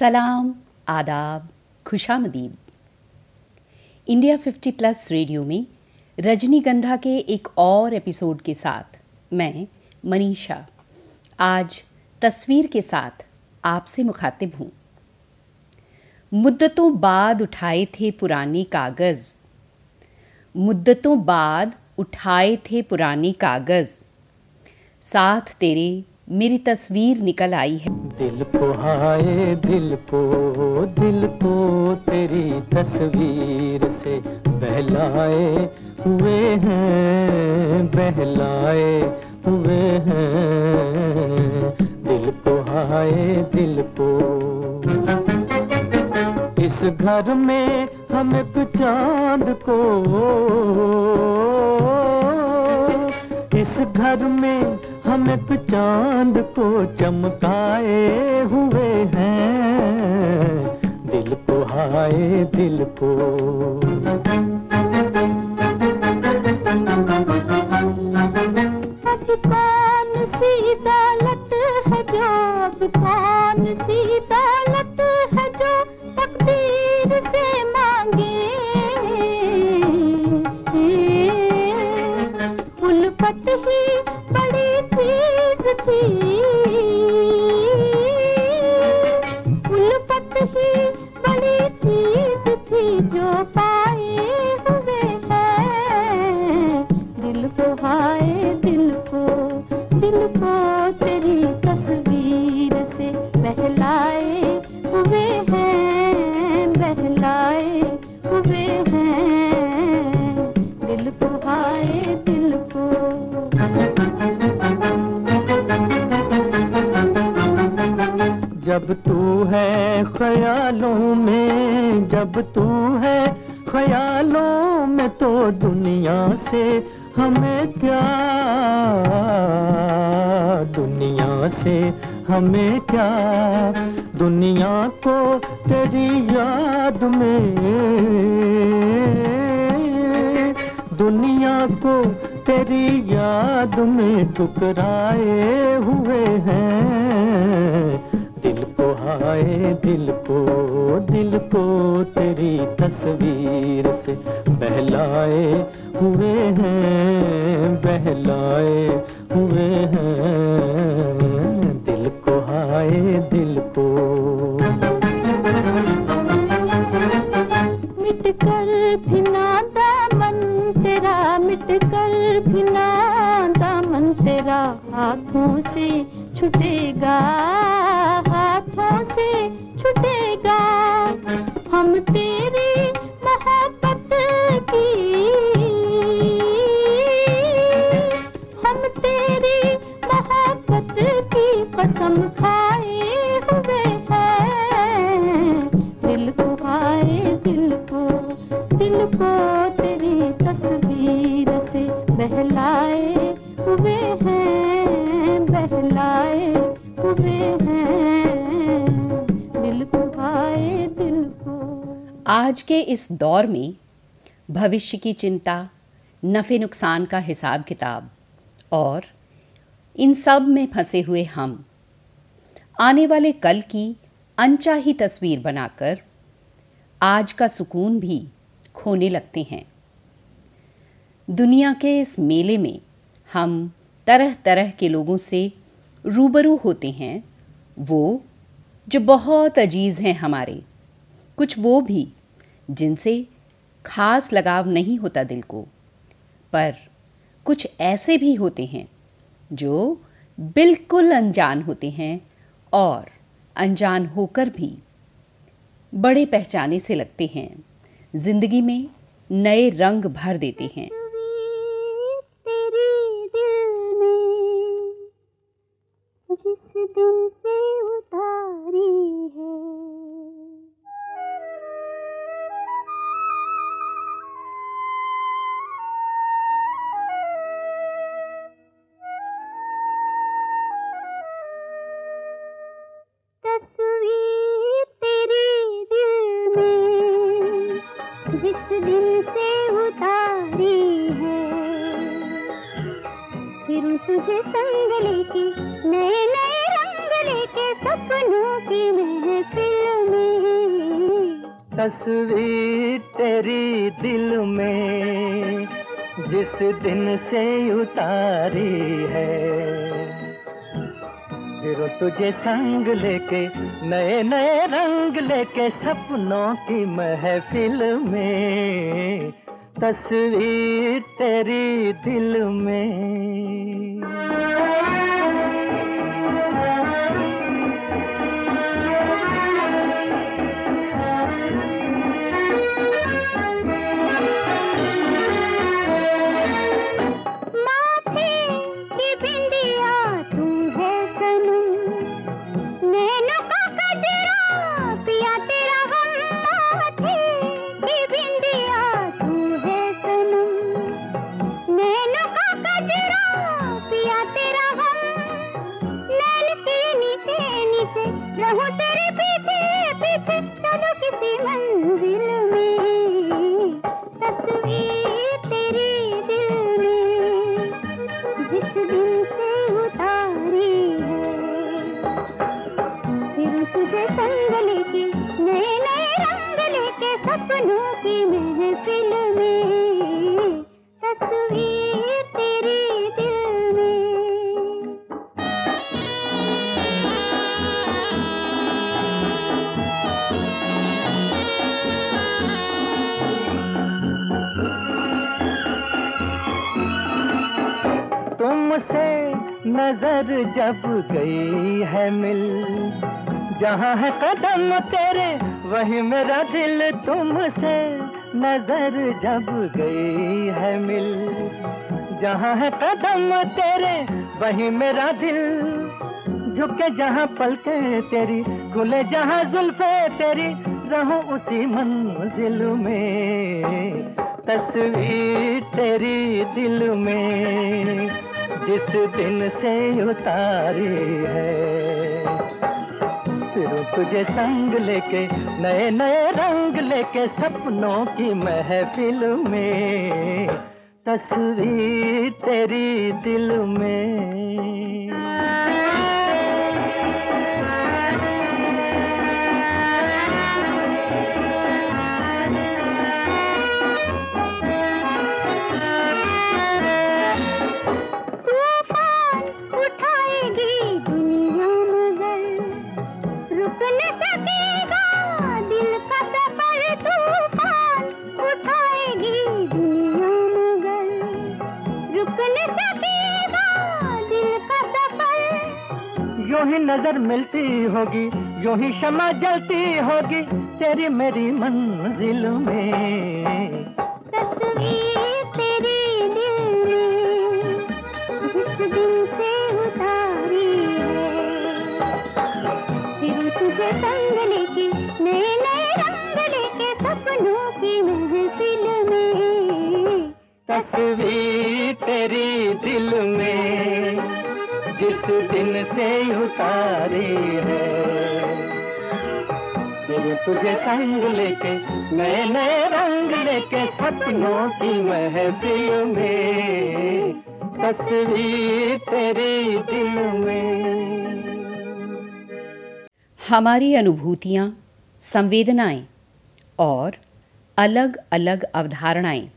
सलाम, आदाब, खुशामदीद। India 50 plus radio में रजनीगंधा के एक और एपिसोड के साथ मैं, मनीषा, आज तस्वीर के साथ आपसे मुखातिब हूँ। मुद्दतों बाद उठाए थे पुराने कागज़। मुद्दतों बाद उठाए थे पुराने कागज़। साथ तेरे मेरी तस्वीर निकल आई है। दिल को, हाय, दिल को दिल को तेरी तस्वीर से बहलाए हुए हैं, बहलाए हुए हैं। दिल को, हाय, दिल को। इस घर में हम एक चाँद को, इस घर में हम तो चाँद को चमकाए हुए हैं। दिल को हाय दिल को। ख्यालों में जब तू है, ख्यालों में तो दुनिया से हमें क्या? दुनिया से हमें क्या? दुनिया को तेरी याद में, दुनिया को तेरी याद में टुकराए हुए हैं। को हाय दिल को दिल को तेरी तस्वीर से बहलाए हुए हैं, बहलाए हुए हैं। दौर में भविष्य की चिंता, नफ़े नुकसान का हिसाब किताब और इन सब में फंसे हुए हम, आने वाले कल की अनचाही तस्वीर बनाकर आज का सुकून भी खोने लगते हैं। दुनिया के इस मेले में हम तरह तरह के लोगों से रूबरू होते हैं, वो जो बहुत अज़ीज़ हैं हमारे, कुछ वो भी जिनसे खास लगाव नहीं होता दिल को, पर कुछ ऐसे भी होते हैं जो बिल्कुल अनजान होते हैं और अनजान होकर भी बड़े पहचाने से लगते हैं, ज़िंदगी में नए रंग भर देते हैं। जिस दिन से उतारी तस्वीर तेरी दिल में जिस दिन से उतारी है। फिर तुझे संग लेके, नए नए रंग लेके सपनों की महफिल में, तस्वीर तेरी दिल में जब गई है मिल। जहाँ है कदम तेरे, वही मेरा दिल तुमसे। नज़र जब गई है मिल। जहाँ है कदम तेरे, वही मेरा दिल। झुके जहाँ पलके तेरी, खुले जहाँ जुल्फे तेरी, रहूँ उसी मंजिल में। तस्वीर तेरी दिल में। जिस दिन से उतारी है। फिर तुझे संग लेके, नए नए रंग लेके सपनों की महफिल में, तस्वीर तेरी दिल में। ही नज़र मिलती होगी यूँ ही शमा जलती होगी तेरी मेरी मंजिल में। तस्वीर तेरे दिल में जिस दिन से उतारी फिर तुझे संग लेके नए नए रंग लेके सपनों की महफिल में। तस्वीर तेरी दिल में जिस दिन से उतारी है। फिर तुझे संग लेके नए नए रंग लेके सपनों की महफिल में, तस्वीर तेरी दिल में। हमारी अनुभूतियाँ, संवेदनाएँ और अलग अलग अवधारणाएँ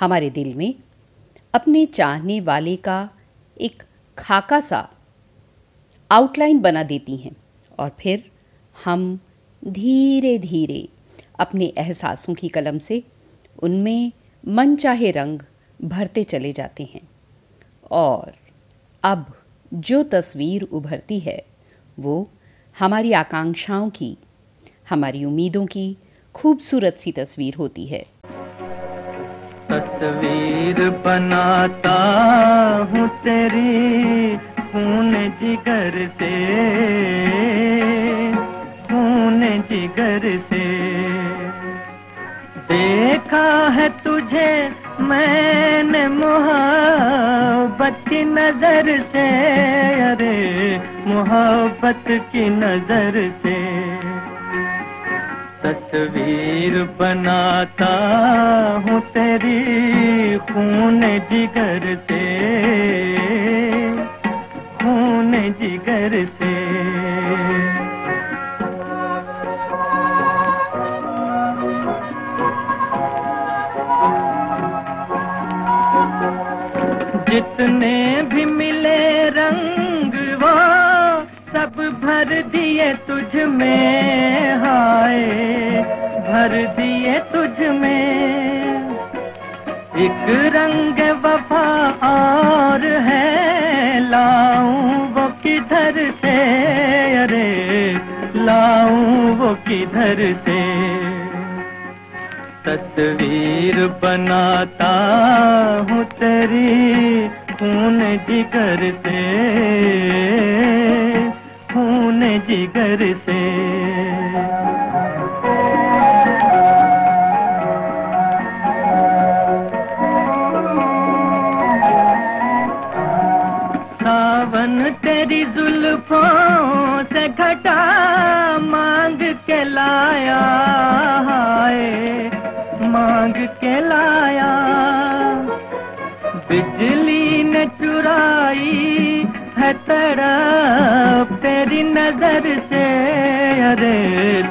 हमारे दिल में अपने चाहने वाले का एक खाका सा आउटलाइन बना देती हैं और फिर हम धीरे धीरे अपने एहसासों की कलम से उनमें मन चाहे रंग भरते चले जाते हैं। और अब जो तस्वीर उभरती है, वो हमारी आकांक्षाओं की, हमारी उम्मीदों की खूबसूरत सी तस्वीर होती है। तस्वीर बनाता हूँ तेरी खून जिगर से, खून जिगर से। देखा है तुझे मैंने मोहब्बत की नज़र से, अरे मोहब्बत की नज़र से। तस्वीर बनाता हूँ तेरी खून जिगर से। खून जिगर से। जितने दिए तुझ में हाय, भर दिए तुझ में। एक रंग वफा और है, लाऊं वो किधर से? अरे, लाऊं वो किधर से? तस्वीर बनाता हूँ तेरी खून जिगर से। जिगर से। सावन तेरी जुल्फों से घटा मांग के लाया है मांग के लाया। बिजली ने चुराई है तड़प नज़र से, अरे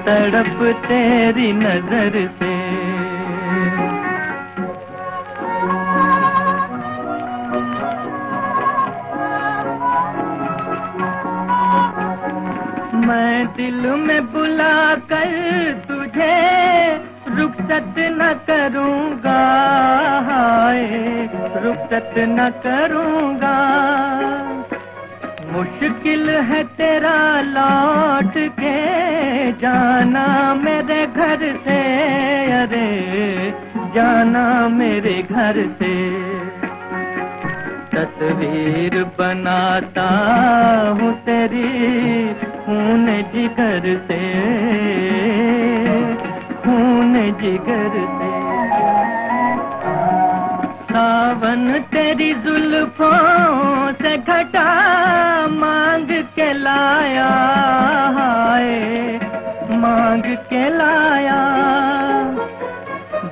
तड़प तेरी नज़र से। मैं दिल में बुला कर तुझे रुखसत न करूँगा, हाय, रुखसत न करूँगा। मुश्किल है तेरा लौट के जाना मेरे घर से। अरे, जाना मेरे घर से। तस्वीर बनाता हूँ तेरी खून जिगर से, खून जिगर से। सावन तेरी जुल्फों से घटा मांग के लाया है मांग के लाया।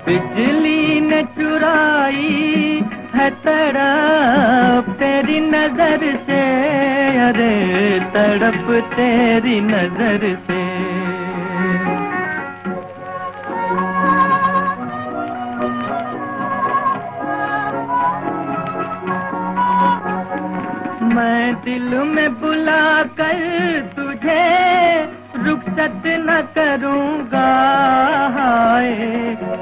बिजली ने चुराई है तड़प तेरी नज़र से, अरे तड़प तेरी नज़र से। मैं दिल में बुला कर तुझे रुखसत न करूँगा। हाय,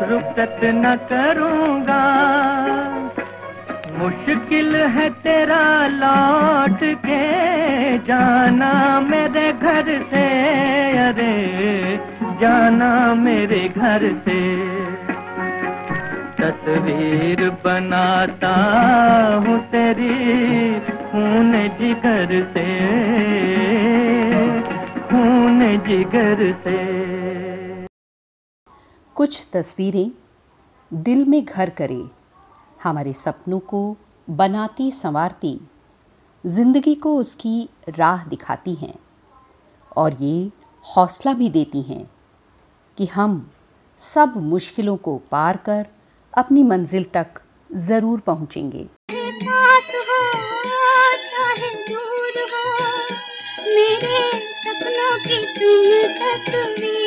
रुखसत न करूँगा। मुश्किल है तेरा लौट के जाना मेरे घर से। अरे, जाना मेरे घर से। तस्वीर बनाता हूँ तेरी खून जिगर से खून जिगर से। कुछ तस्वीरें दिल में घर करे हमारे सपनों को बनाती संवारती ज़िंदगी को उसकी राह दिखाती हैं। और ये हौसला भी देती हैं कि हम सब मुश्किलों को पार कर अपनी मंजिल तक ज़रूर पहुँचेंगे। मेरे सपनों की तुम तस्वीर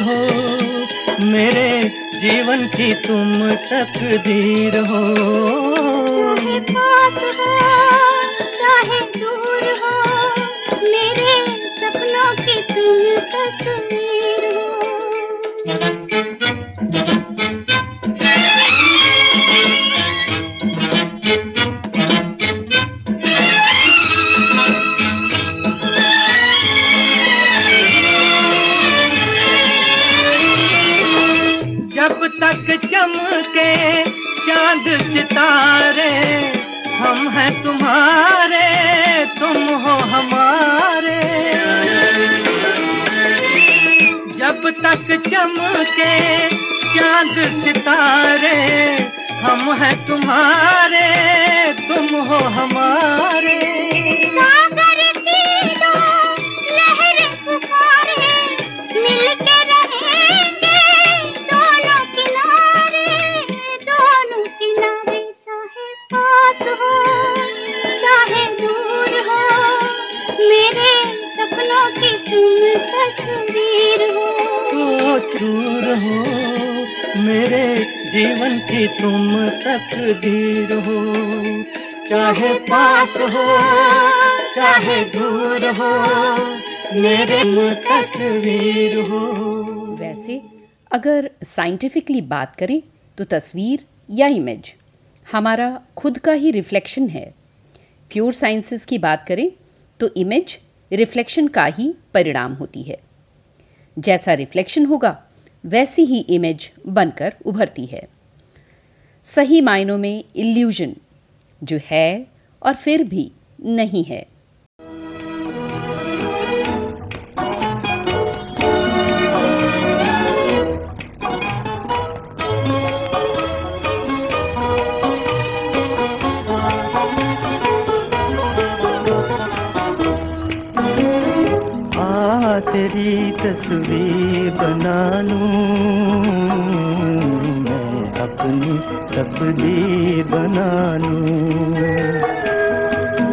हो। मेरे जीवन की तुम तकदीर हो। दूर हो मेरे सपनों की तुम तस्वीर सितारे, हम हैं तुम्हारे, तुम हो हमारे। जब तक चमके चाँद सितारे, हम हैं तुम्हारे, तुम हो हमारे। तकदीर हो, चाहे पास हो, चाहे दूर हो, मेरे तस्वीर हो। वैसे, अगर साइंटिफिकली बात करें तो तस्वीर या इमेज हमारा खुद का ही रिफ्लेक्शन है। प्योर साइंसेस की बात करें तो इमेज रिफ्लेक्शन का ही परिणाम होती है। जैसा रिफ्लेक्शन होगा, वैसी ही इमेज बनकर उभरती है। सही मायनों में इल्यूजन जो है और फिर भी नहीं है। आ, तेरी तस्वीर बना लूँ अपनी तकदीर बना लूँ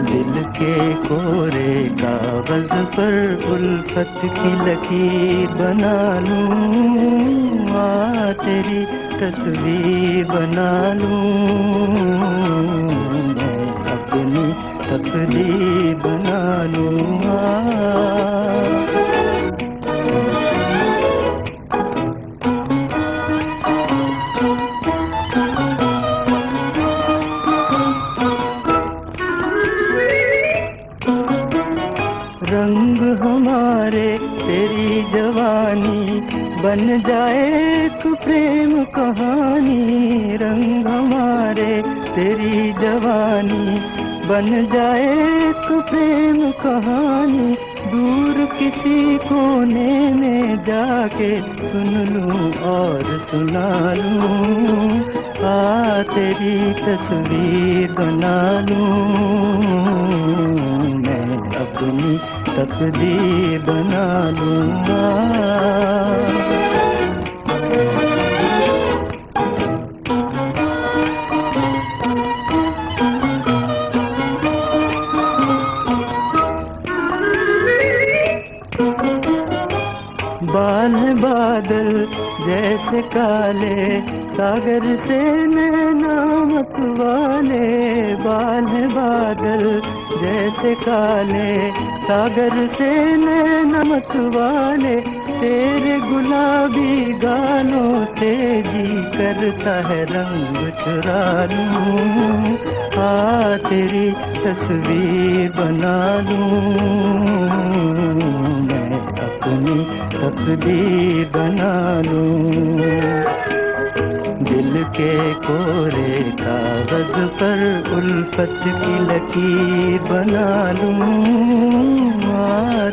दिल के कोरे कागज़ पर उल्फत की लकीर बना लूँ आ तेरी तस्वीर बना लूँ अपनी तकदीर बना लूँगा बन जाए तो प्रेम कहानी, रंग हमारे तेरी जवानी। बन जाए तो प्रेम कहानी, दूर किसी कोने में जाके सुन लूँ और सुना लूँ। आ, तेरी तस्वीर बना लूँ। मैं अपनी तकदीर बना लूँगा। बाल बादल जैसे काले, सागर से नामक वाले बाल बादल जैसे काले, सागर से नमक वाले तेरे गुलाबी गालों से जी करता है रंग चुरा लूँ आ, तेरी तस्वीर बना लूँ मैं। अपनी तकदीर बना लूँ। दिल के कोरे कागज़ पर उल्फत की लकीर बना लूँ।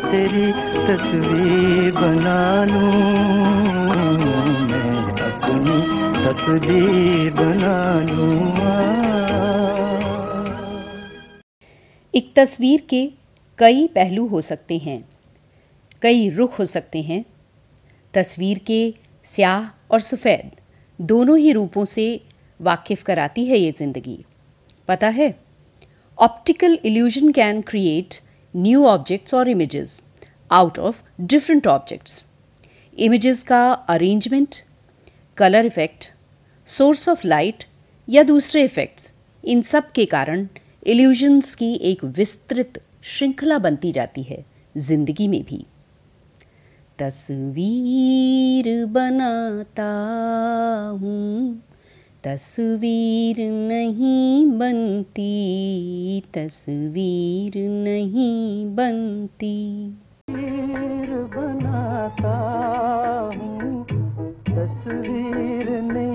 तेरी तस्वीर बना लूँ। मैं अपनी तकदीर बना लूँ एक तस्वीर के कई पहलू हो सकते हैं। कई रुख हो सकते हैं। तस्वीर के स्याह और सफ़ेद दोनों ही रूपों से वाकिफ कराती है ये ज़िंदगी। पता है? Optical illusion can create new objects और images out of different objects. Images का arrangement, colour effect, source of light या दूसरे इफ़ेक्ट्स, इन सब के कारण इल्यूजन्स की एक विस्तृत श्रृंखला बनती जाती है ज़िंदगी में भी। तस्वीर बनाता हूँ। तस्वीर नहीं बनती तस्वीर नहीं बनती। तस्वीर बनाता हूँ तस्वीर नहीं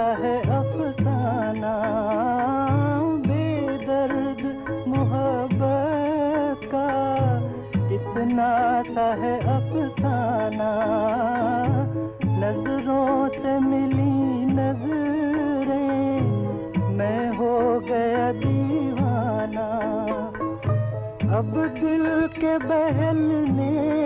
सा है अफसाना, बेदर्द मोहब्बत का। इतना सा है अफसाना, नज़रों से मिली नज़रें, मैं हो गया दीवाना। अब दिल के बहलने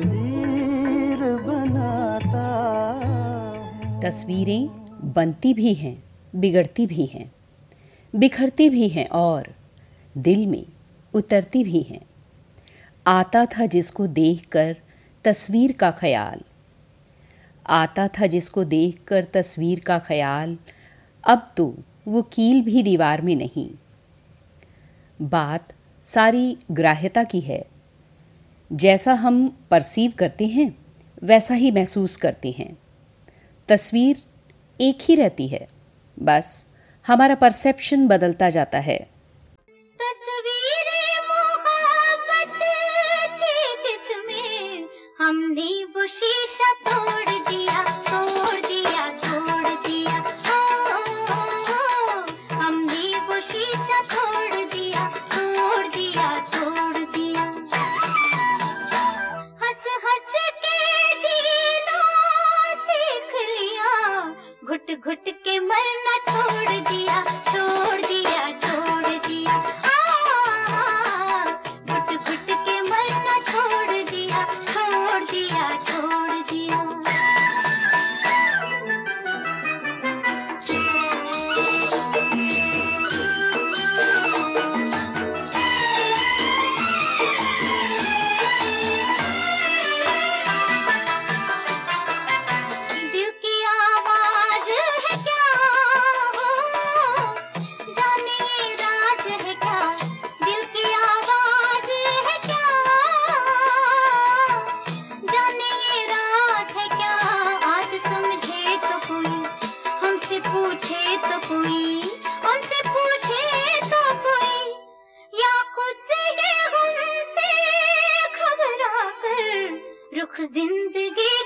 तस्वीर बनाता तस्वीरें बनती भी हैं, बिगड़ती भी हैं, बिखरती भी हैं और दिल में उतरती भी हैं। आता था जिसको देखकर तस्वीर का ख्याल। आता था जिसको देखकर तस्वीर का ख्याल। अब तो वो कील भी दीवार में नहीं। बात सारी ग्राह्यता की है। जैसा हम परसीव करते हैं, वैसा ही महसूस करते हैं। तस्वीर एक ही रहती है, बस हमारा परसेप्शन बदलता जाता है। हमने वो शीशा तोड़। तो कोई उनसे पूछे तो कोई या खुद घबरा कर रुख ज़िंदगी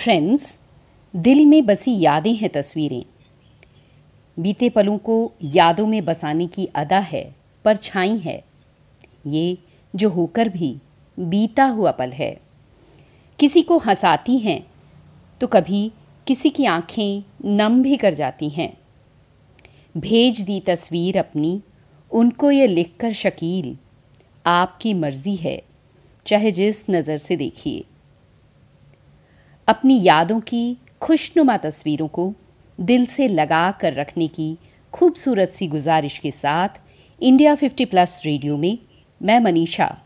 फ्रेंड्स दिल में बसी यादें हैं तस्वीरें। बीते पलों को यादों में बसाने की अदा है, परछाई है। ये जो होकर भी बीता हुआ पल है। किसी को हंसाती हैं तो कभी किसी की आँखें नम भी कर जाती हैं। भेज दी तस्वीर अपनी, उनको ये लिखकर शकील, आपकी मर्ज़ी है, चाहे जिस नज़र से देखिए। अपनी यादों की खुशनुमा तस्वीरों को दिल से लगा कर रखने की खूबसूरत सी गुजारिश के साथ इंडिया 50 प्लस रेडियो में मैं मनीषा,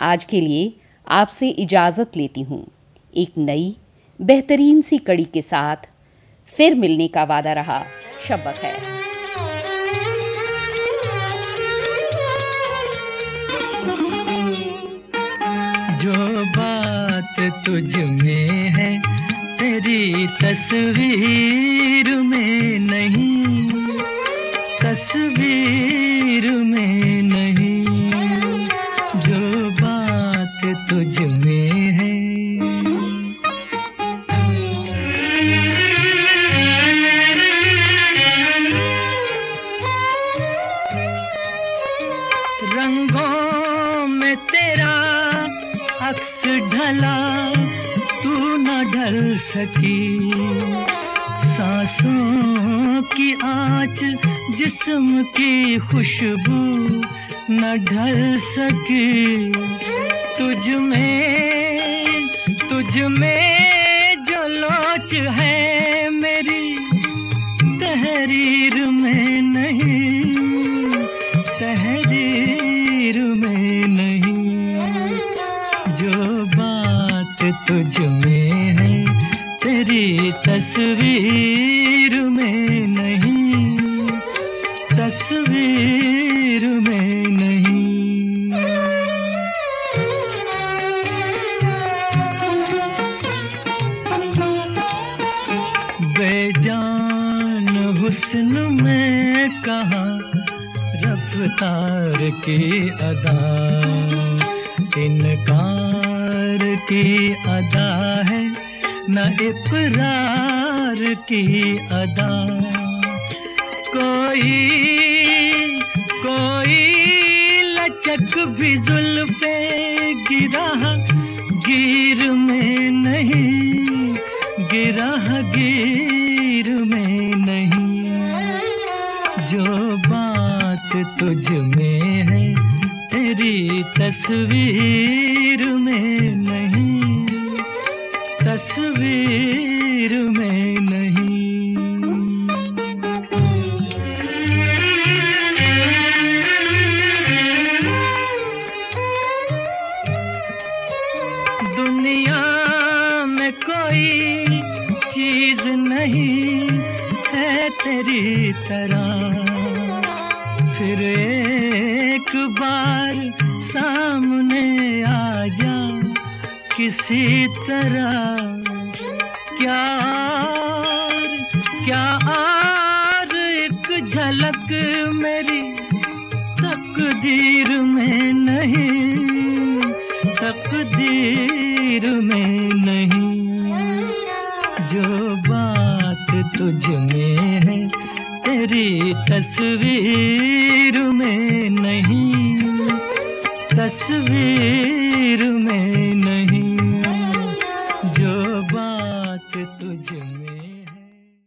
आज के लिए आपसे इजाज़त लेती हूँ। एक नई, बेहतरीन सी कड़ी के साथ फिर मिलने का वादा रहा। शब्बत है। जो बात तुझ में है तेरी तस्वीर में नहीं। तस्वीर में सकी। सांसों की आँच जिस्म की खुशबू न ढल सकी। तुझ में तुझ में जो लोच है मेरी, तहरीर में नहीं, तहरीर में नहीं। जो बात तुझ में तस्वीर में नहीं, तस्वीर में नहीं। बेजान हुस्न में कहा, रफ्तार की अदा। इनकार की अदा है न इकरार की अदा। कोई कोई लचक भी जुल्फे गिरा गिर में नहीं गिरा गिर में नहीं। जो बात तुझ में है, तेरी तस्वीर तस्वीर में नहीं। दुनिया में कोई चीज़ नहीं है तेरी तरह। किसी तरह। क्या और क्या और एक झलक मेरी तकदीर में नहीं, तकदीर में नहीं। जो बात तुझ में है, तेरी तस्वीर